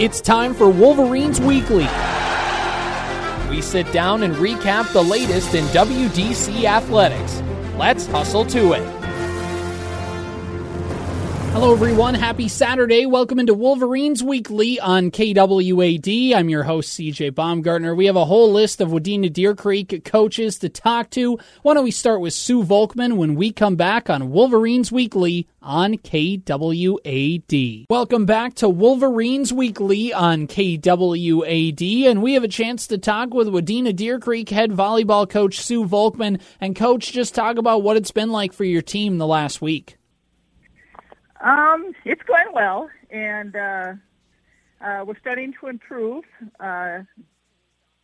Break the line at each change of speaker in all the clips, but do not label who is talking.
It's time for Wolverines Weekly. We sit down and recap the latest in WDC athletics. Let's hustle to it. Hello, everyone. Happy Saturday. Welcome into Wolverines Weekly on KWAD. I'm your host, CJ Baumgartner. We have a whole list of Wadena Deer Creek coaches to talk to. Why don't we start with Sue Volkmann when we come back on Wolverines Weekly on KWAD. Welcome back to Wolverines Weekly on KWAD, and we have a chance to talk with Wadena Deer Creek head volleyball coach Sue Volkmann. And, coach, just talk about what it's been like for your team the last week.
Um, it's going well, and uh, uh, we're starting to improve uh,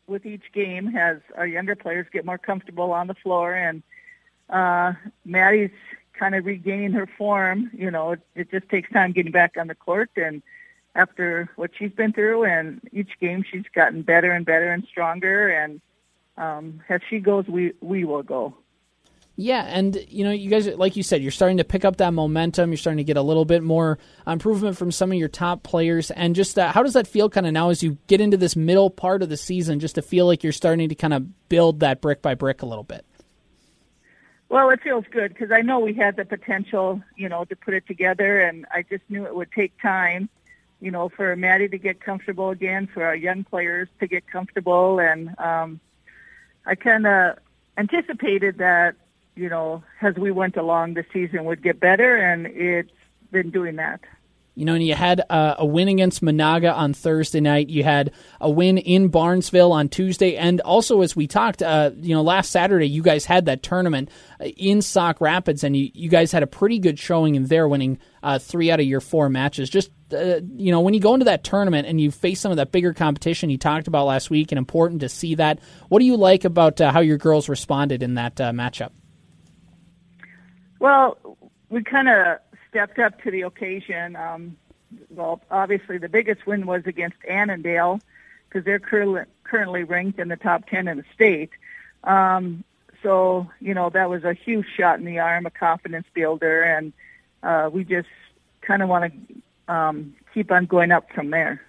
with each game as our younger players get more comfortable on the floor, and uh, Maddie's kind of regaining her form. You know, it, it just takes time getting back on the court, and after what she's been through, and each game she's gotten better and better and stronger, and um, as she goes, we we will go.
Yeah, and you know, you guys, like you said, you're starting to pick up that momentum. You're starting to get a little bit more improvement from some of your top players. And just uh, how does that feel kind of now as you get into this middle part of the season, just to feel like you're starting to kind of build that brick by brick a little bit?
Well, it feels good because I know we had the potential, you know, to put it together, and I just knew it would take time, you know, for Maddie to get comfortable again, for our young players to get comfortable, and um, I kind of anticipated that you know, as we went along, the season would get better, and it's been doing that.
You know, and you had uh, a win against Menahga on Thursday night. You had a win in Barnesville on Tuesday, and also as we talked, uh, you know, last Saturday you guys had that tournament uh, in Sauk Rapids, and you, you guys had a pretty good showing in there, winning uh, three out of your four matches. Just uh, you know, when you go into that tournament and you face some of that bigger competition you talked about last week, and important to see that. What do you like about uh, how your girls responded in that matchup?
Well, we kind of stepped up to the occasion. Um, well, obviously the biggest win was against Annandale because they're cur- currently ranked in the top 10 in the state. Um, so, you know, that was a huge shot in the arm, a confidence builder, and uh, we just kind of want to um, keep on going up from there.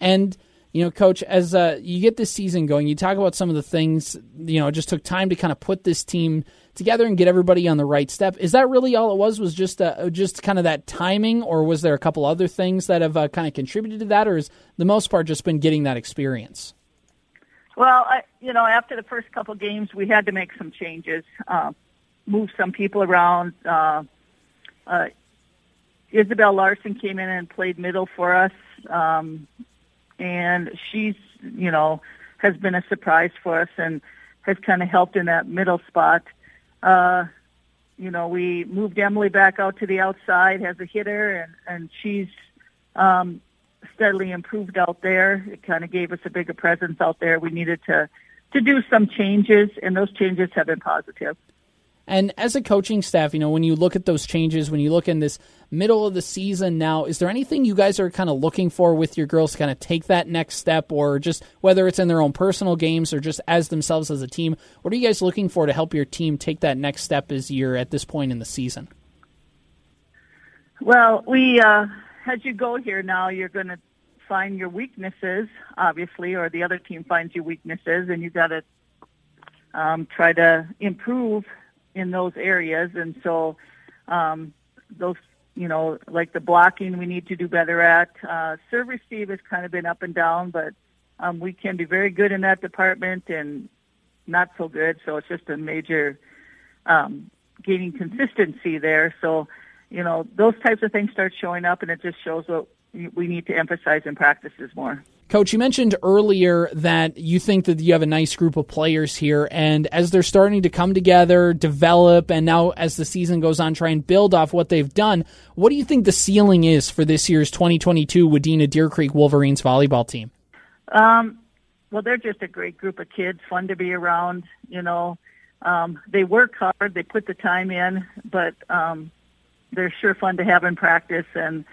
And you know, coach, as uh, you get this season going, you talk about some of the things, you know, it just took time to kind of put this team together and get everybody on the right step. Is that really all it was? Was just uh, just kind of that timing, or was there a couple other things that have uh, kind of contributed to that, or is the most part just been getting that experience?
Well, I, you know, after the first couple games, we had to make some changes, uh, move some people around. Uh, uh, Isabel Larson came in and played middle for us. Um, and she's you know has been a surprise for us and has kind of helped in that middle spot. Uh, you know, we moved Emily back out to the outside as a hitter, and and she's um, steadily improved out there. It kind of gave us a bigger presence out there. We needed to to do some changes, and those changes have been positive.
And as a coaching staff, you know, when you look at those changes, when you look in this middle of the season now, is there anything you guys are kind of looking for with your girls to kind of take that next step, or just whether it's in their own personal games or just as themselves as a team? What are you guys looking for to help your team take that next step as you're at this point in the season?
Well, we uh, as you go here now, you're going to find your weaknesses, obviously, or the other team finds your weaknesses, and you've got to um, try to improve in those areas. And so um, those, you know, like the blocking we need to do better at. Uh, serve receive has kind of been up and down, but um, we can be very good in that department and not so good. So it's just a major um, gaining consistency there. So, you know, those types of things start showing up, and it just shows what we need to emphasize in practices more.
Coach, you mentioned earlier that you think that you have a nice group of players here, and as they're starting to come together, develop, and now as the season goes on, try and build off what they've done, what do you think the ceiling is for this year's 2022 Wadena Deer Creek Wolverines volleyball team?
Um, well, they're just a great group of kids, fun to be around. You know, um, they work hard, they put the time in, but um, they're sure fun to have in practice, and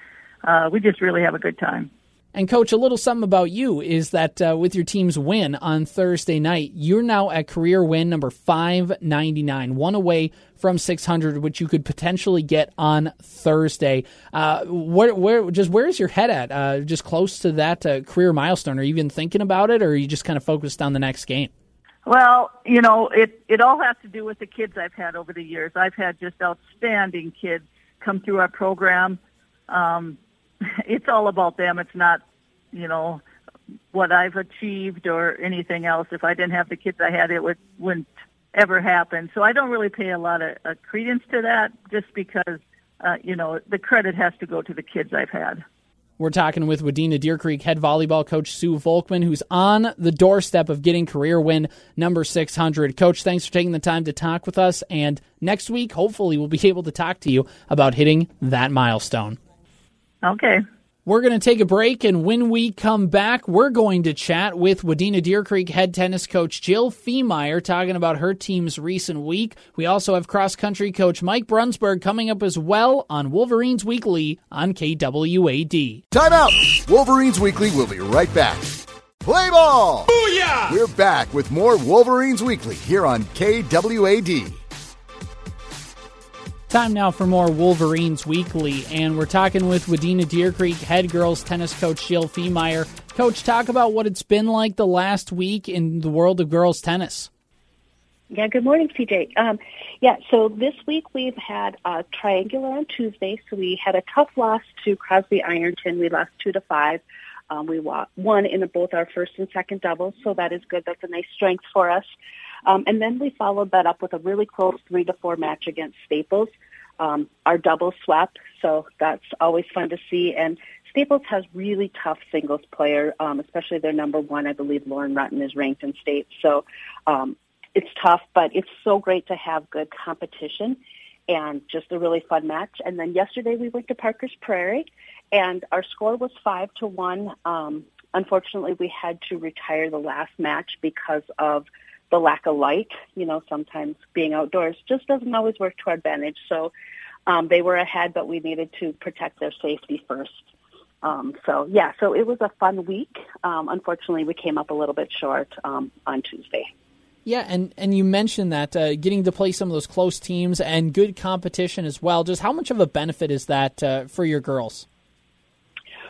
uh, we just really have a good time.
And coach, a little something about you is that uh, with your team's win on Thursday night, you're now at career win number 599, one away from 600, which you could potentially get on Thursday. Uh, where, where, just where is your head at? Uh, just close to that uh, career milestone. Are you even thinking about it, or are you just kind of focused on the next game?
Well, you know, it it all has to do with the kids I've had over the years. I've had just outstanding kids come through our program. Um, it's all about them. It's not, you know, what I've achieved or anything else. If I didn't have the kids I had, it would wouldn't ever happen. So I don't really pay a lot of uh, credence to that, just because, uh, you know, the credit has to go to the kids I've had.
We're talking with Wadena Deer Creek head volleyball coach Sue Volkmann, who's on the doorstep of getting career win number 600. Coach, thanks for taking the time to talk with us. And next week, hopefully, we'll be able to talk to you about hitting that milestone.
Okay.
We're going to take a break, and when we come back, we're going to chat with Wadena Deer Creek head tennis coach Jil Fiemeyer talking about her team's recent week. We also have cross country coach Mike Brunsberg coming up as well on Wolverines Weekly on KWAD.
Time out! Wolverines Weekly will be right back. Play ball! Booyah! We're back with more Wolverines Weekly here on KWAD.
Time now for more Wolverines Weekly, and we're talking with Wadena Deer Creek head girls tennis coach Jil Fiemeyer. Coach, talk about what it's been like the last week in the world of girls tennis.
Yeah, good morning, CJ. Um, yeah, so this week we've had a triangular on Tuesday. So we had a tough loss to Crosby Ironton. We lost two to five. Um, we won in both our first and second doubles, so that is good. That's a nice strength for us. Um, and then we followed that up with a really close three to four match against Staples. Um, our double swept, so that's always fun to see. And Staples has really tough singles player, um, especially their number one. I believe Lauren Rutten is ranked in state. So um, it's tough, but it's so great to have good competition and just a really fun match. And then yesterday we went to Parker's Prairie, and our score was five to one. Um, unfortunately, we had to retire the last match because of the lack of light. You know, sometimes being outdoors just doesn't always work to our advantage. So um, they were ahead, but we needed to protect their safety first. Um, so yeah, so it was a fun week. Um, unfortunately, we came up a little bit short um, on Tuesday.
Yeah, and, and you mentioned that uh, getting to play some of those close teams and good competition as well. Just how much of a benefit is that uh, for your girls?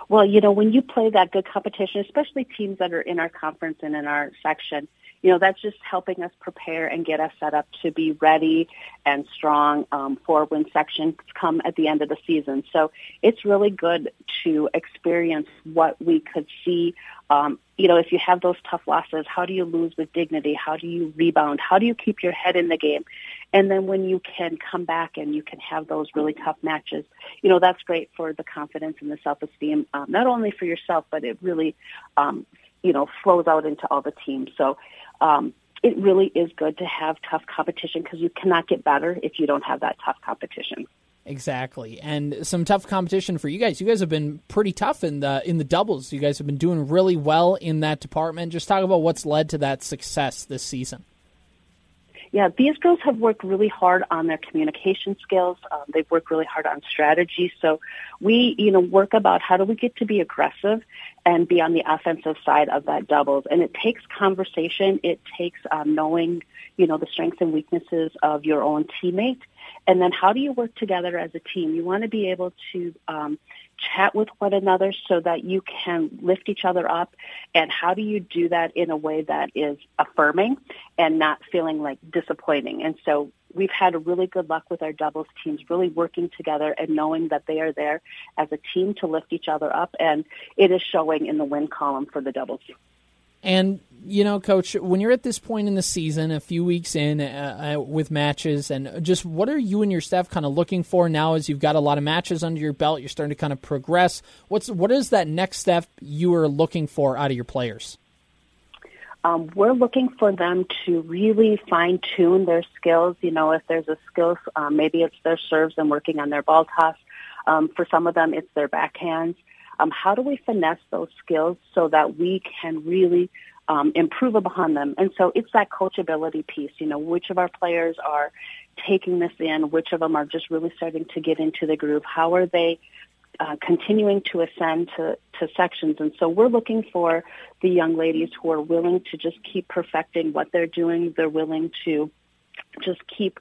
Well, you know, when you play that good competition, especially teams that are in our conference and in our section, you know, that's just helping us prepare and get us set up to be ready and strong um, for when sections come at the end of the season. So it's really good to experience what we could see. Um, you know, if you have those tough losses, how do you lose with dignity? How do you rebound? How do you keep your head in the game? And then when you can come back and you can have those really tough matches, you know, that's great for the confidence and the self-esteem, um, not only for yourself, but it really, um, you know, flows out into all the teams. So um, it really is good to have tough competition because you cannot get better if you don't have that tough competition.
Exactly, and some tough competition for you guys. You guys have been pretty tough in the in the doubles. You guys have been doing really well in that department. Just talk about what's led to that success this season.
Yeah, these girls have worked really hard on their communication skills. Um, they've worked really hard on strategy. So we, you know, work about how do we get to be aggressive and be on the offensive side of that doubles. And it takes conversation. It takes um, knowing, you know, the strengths and weaknesses of your own teammate. And then how do you work together as a team? You want to be able to um, chat with one another so that you can lift each other up and how do you do that in a way that is affirming and not feeling like disappointing and so we've had really good luck with our doubles teams really working together and knowing that they are there as a team to lift each other up and it is showing in the win column for the doubles
and you know, coach, when you're at this point in the season, a few weeks in uh, uh, with matches, and just what are you and your staff kind of looking for now as you've got a lot of matches under your belt? You're starting to kind of progress. What's what is that next step you are looking for out of your players?
Um, we're looking for them to really fine tune their skills. You know, if there's a skill, um, maybe it's their serves and working on their ball toss. Um, for some of them, it's their backhands. Um, how do we finesse those skills so that we can really um, improve upon them. And so it's that coachability piece, you know, which of our players are taking this in, which of them are just really starting to get into the groove, how are they uh, continuing to ascend to, to sections. And so we're looking for the young ladies who are willing to just keep perfecting what they're doing. They're willing to just keep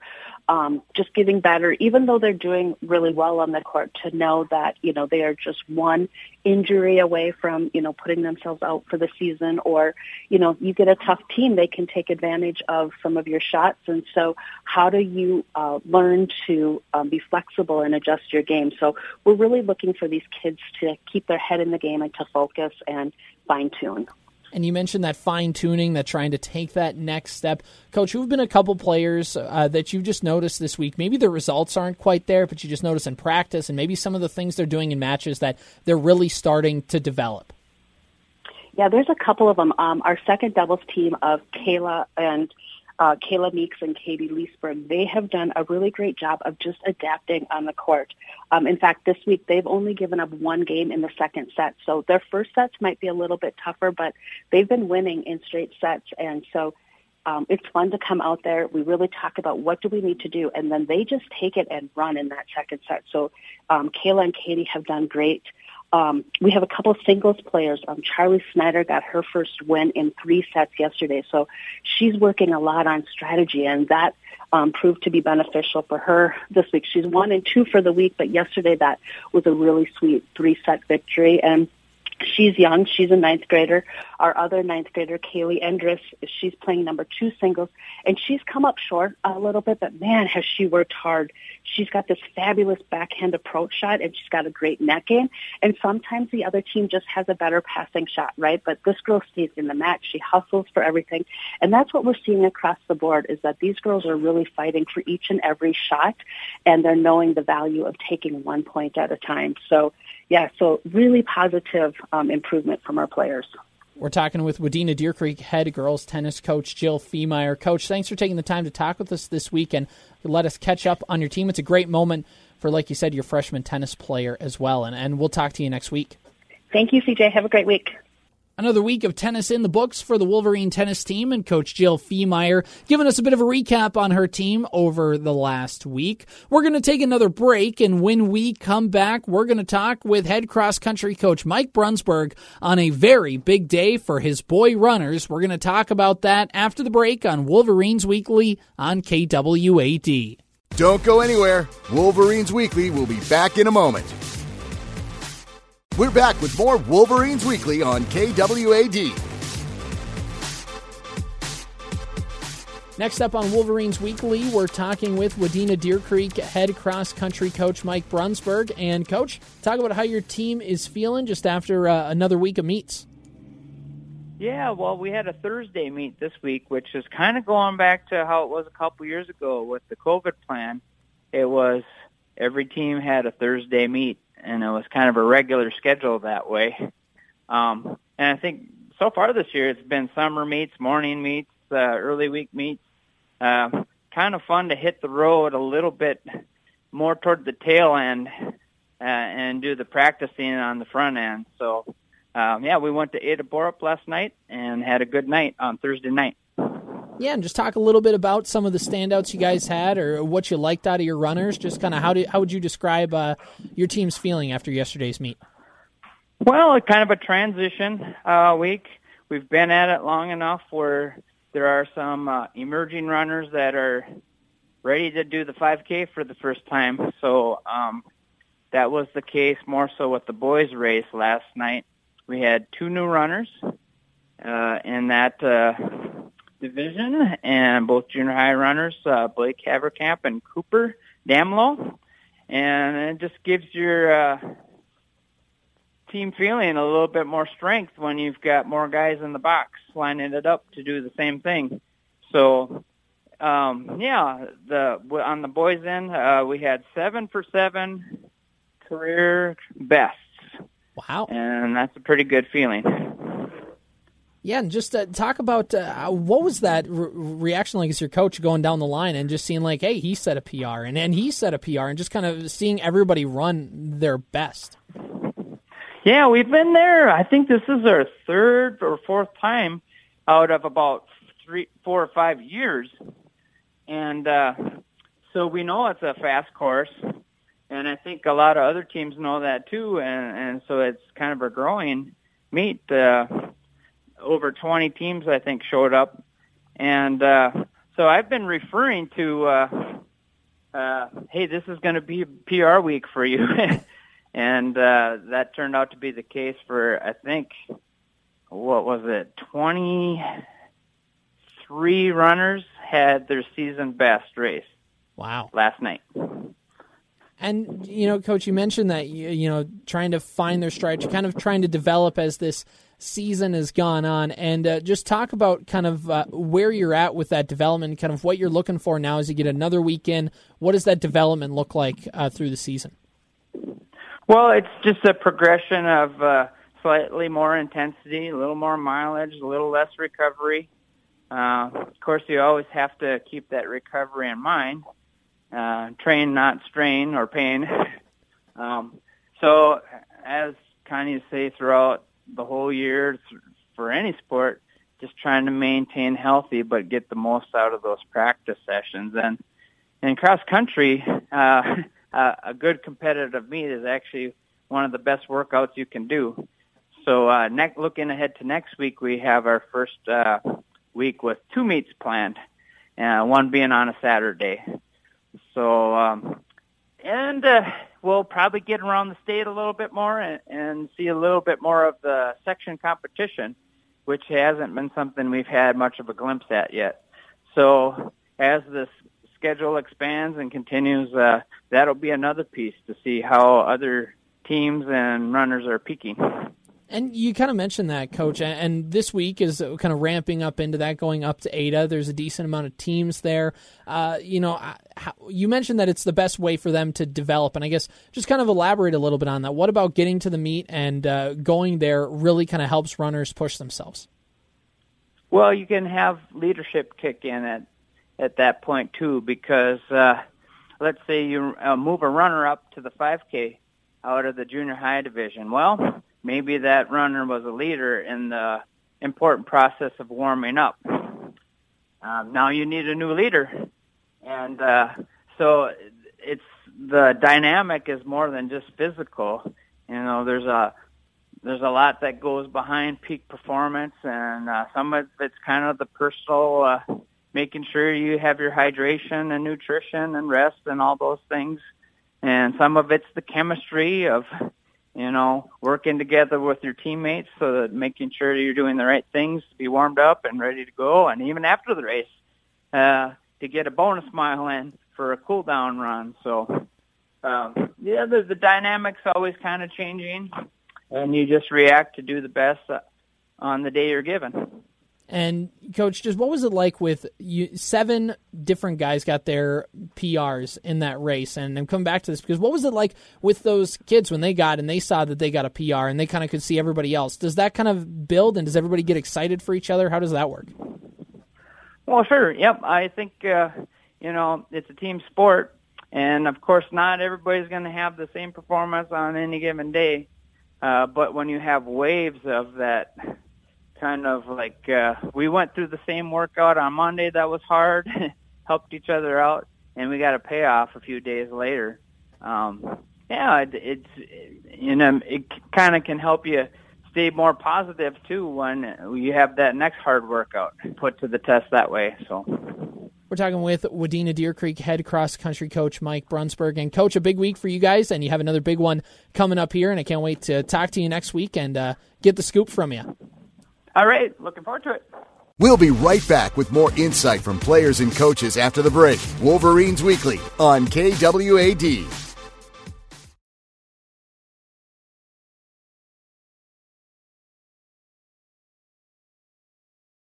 um, just getting better, even though they're doing really well on the court, to know that, you know, they are just one injury away from, you know, putting themselves out for the season or, you know, you get a tough team, they can take advantage of some of your shots. And so how do you uh, learn to um, be flexible and adjust your game? So we're really looking for these kids to keep their head in the game and to focus and fine tune.
And you mentioned that fine tuning, that trying to take that next step. Coach, who have been a couple players uh, that you've just noticed this week? Maybe the results aren't quite there, but you just notice in practice and maybe some of the things they're doing in matches that they're really starting to develop.
Yeah, there's a couple of them. Um, our second doubles team of Kayla and uh, Kayla Meeks and Katie Leesberg, they have done a really great job of just adapting on the court. Um, in fact, this week they've only given up one game in the second set. So their first sets might be a little bit tougher, but they've been winning in straight sets. And so um, it's fun to come out there. We really talk about what do we need to do, and then they just take it and run in that second set. So um, Kayla and Katie have done great. Um, we have a couple of singles players. Um, Charlie Snyder got her first win in three sets yesterday, so she's working a lot on strategy, and that um, proved to be beneficial for her this week. She's one and two for the week, but yesterday that was a really sweet three set victory, and She's young. She's a ninth grader. Our other ninth grader, Kaylee Endress, she's playing number two singles, and she's come up short a little bit, but man, has she worked hard. She's got this fabulous backhand approach shot, and she's got a great net game. And sometimes the other team just has a better passing shot, right? But this girl stays in the match. She hustles for everything, and that's what we're seeing across the board. Is that these girls are really fighting for each and every shot, and they're knowing the value of taking one point at a time. So yeah, so really positive um, improvement from our players.
We're talking with Wadena Deer Creek head girls tennis coach Jil Fiemeyer. Coach, thanks for taking the time to talk with us this week and let us catch up on your team. It's a great moment for, like you said, your freshman tennis player as well. And, and we'll talk to you next week.
Thank you, CJ. Have a great week.
Another week of tennis in the books for the Wolverine tennis team, and Coach Jil Fiemeyer giving us a bit of a recap on her team over the last week. We're going to take another break, and when we come back, we're going to talk with head cross country coach Mike Brunsberg on a very big day for his boy runners. We're going to talk about that after the break on Wolverines Weekly on KWAD.
Don't go anywhere. Wolverines Weekly will be back in a moment. We're back with more Wolverines Weekly on KWAD.
Next up on Wolverines Weekly, we're talking with Wadena Deer Creek head cross country coach Mike Brunsberg. And, coach, talk about how your team is feeling just after uh, another week of meets.
Yeah, well, we had a Thursday meet this week, which is kind of going back to how it was a couple years ago with the COVID plan. It was every team had a Thursday meet, and it was kind of a regular schedule that way. Um, and I think so far this year it's been summer meets, morning meets, uh, early week meets. Uh, kind of fun to hit the road a little bit more toward the tail end uh, and do the practicing on the front end. So, um, yeah, we went to Ada Borup last night and had a good night on Thursday night.
Yeah, and just talk a little bit about some of the standouts you guys had, or what you liked out of your runners. Just kind of how do how would you describe uh, your team's feeling after yesterday's meet?
Well, kind of a transition uh, week. We've been at it long enough where there are some uh, emerging runners that are ready to do the 5K for the first time. So um, that was the case more so with the boys' race last night. We had two new runners uh, in that uh, division, and both junior high runners, uh, Blake Haverkamp and Cooper Damlow. And it just gives your uh, team feeling a little bit more strength when you've got more guys in the box lining it up to do the same thing. So, um, yeah, the on the boys' end, uh, we had seven for seven career bests.
Wow,
and that's a pretty good feeling.
Yeah, and just uh, talk about uh, what was that re- reaction like as your coach going down the line and just seeing like, hey, he set a PR and and he set a PR and just kind of seeing everybody run their best.
Yeah, we've been there. I think this is our third or fourth time out of about three, four or five years, and uh, so we know it's a fast course, and I think a lot of other teams know that too, and and so it's kind of a growing meet. Uh, over 20 teams, I think, showed up, and uh, so I've been referring to, uh, uh, hey, this is going to be PR week for you, and uh, that turned out to be the case for I think, what was it, 23 runners had their season best race.
Wow!
Last night.
And you know, coach, you mentioned that you, you know trying to find their stride, kind of trying to develop as this season has gone on, and uh, just talk about kind of uh, where you're at with that development, kind of what you're looking for now as you get another weekend. What does that development look like uh, through the season?
Well, it's just a progression of uh, slightly more intensity, a little more mileage, a little less recovery. Uh, of course, you always have to keep that recovery in mind uh, train, not strain or pain. um, so, as of say throughout the whole year for any sport, just trying to maintain healthy but get the most out of those practice sessions. And in cross country, uh, a good competitive meet is actually one of the best workouts you can do. So, uh, next, looking ahead to next week, we have our first uh, week with two meets planned, uh, one being on a Saturday. So, um, and uh, we'll probably get around the state a little bit more and, and see a little bit more of the section competition, which hasn't been something we've had much of a glimpse at yet. So, as this schedule expands and continues, uh, that'll be another piece to see how other teams and runners are peaking.
And you kind of mentioned that, Coach. And this week is kind of ramping up into that, going up to Ada. There's a decent amount of teams there. Uh, you know, you mentioned that it's the best way for them to develop, and I guess just kind of elaborate a little bit on that. What about getting to the meet and uh, going there really kind of helps runners push themselves?
Well, you can have leadership kick in at at that point too, because uh, let's say you uh, move a runner up to the 5K out of the junior high division. Well maybe that runner was a leader in the important process of warming up. Um, now you need a new leader, and uh, so it's the dynamic is more than just physical. You know, there's a there's a lot that goes behind peak performance, and uh, some of it's kind of the personal, uh, making sure you have your hydration and nutrition and rest and all those things, and some of it's the chemistry of you know, working together with your teammates so that making sure you're doing the right things to be warmed up and ready to go. And even after the race, uh, to get a bonus mile in for a cool down run. So, um, yeah, the, the dynamics always kind of changing and you just react to do the best on the day you're given.
And coach, just what was it like with you? Seven different guys got their PRs in that race, and I'm coming back to this because what was it like with those kids when they got and they saw that they got a PR and they kind of could see everybody else? Does that kind of build and does everybody get excited for each other? How does that work?
Well, sure. Yep. I think uh, you know it's a team sport, and of course, not everybody's going to have the same performance on any given day. Uh, but when you have waves of that kind of like uh, we went through the same workout on Monday that was hard, helped each other out, and we got a payoff a few days later. Um, yeah, it, it's you know it kind of can help you stay more positive too when you have that next hard workout put to the test that way. So.
We're talking with Wadena Deer Creek head cross country coach Mike Brunsberg. And, coach, a big week for you guys, and you have another big one coming up here. And I can't wait to talk to you next week and uh, get the scoop from you.
All right, looking forward to it.
We'll be right back with more insight from players and coaches after the break. Wolverines Weekly on KWAD.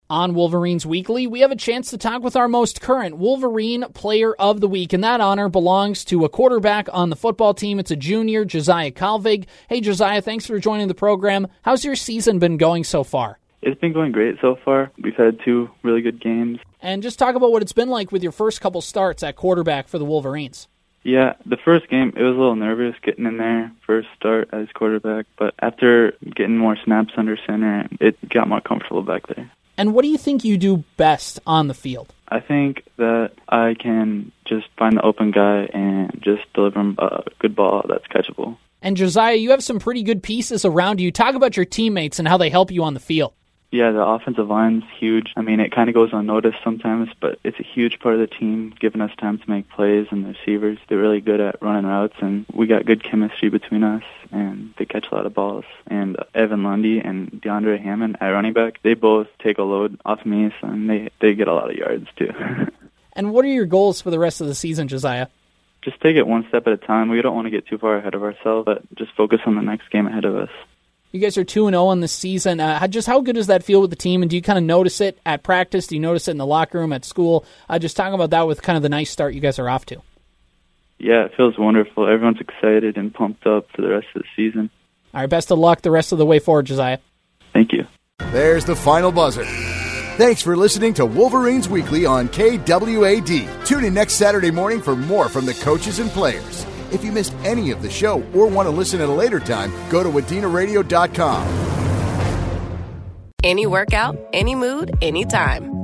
On Wolverines Weekly, we have a chance to talk with our most current Wolverine Player of the Week, and that honor belongs to a quarterback on the football team. It's a junior, Josiah Kallevig. Hey, Josiah, thanks for joining the program. How's your season been going so far?
It's been going great so far. We've had two really good games.
And just talk about what it's been like with your first couple starts at quarterback for the Wolverines.
Yeah, the first game, it was a little nervous getting in there, first start as quarterback. But after getting more snaps under center, it got more comfortable back there.
And what do you think you do best on the field?
I think that I can just find the open guy and just deliver him a good ball that's catchable.
And Josiah, you have some pretty good pieces around you. Talk about your teammates and how they help you on the field.
Yeah, the offensive line's huge. I mean, it kind of goes unnoticed sometimes, but it's a huge part of the team, giving us time to make plays. And the receivers, they're really good at running routes, and we got good chemistry between us, and they catch a lot of balls. And Evan Lundy and DeAndre Hammond at running back, they both take a load off me, so they they get a lot of yards too.
and what are your goals for the rest of the season, Josiah?
Just take it one step at a time. We don't want to get too far ahead of ourselves, but just focus on the next game ahead of us.
You guys are two and zero on the season. Uh, just how good does that feel with the team? And do you kind of notice it at practice? Do you notice it in the locker room at school? Uh, just talking about that with kind of the nice start you guys are off to.
Yeah, it feels wonderful. Everyone's excited and pumped up for the rest of the season.
All right, best of luck the rest of the way forward, Josiah.
Thank you.
There's the final buzzer. Thanks for listening to Wolverines Weekly on KWAD. Tune in next Saturday morning for more from the coaches and players. If you missed any of the show or want to listen at a later time, go to wadinaradio.com.
Any workout, any mood, anytime.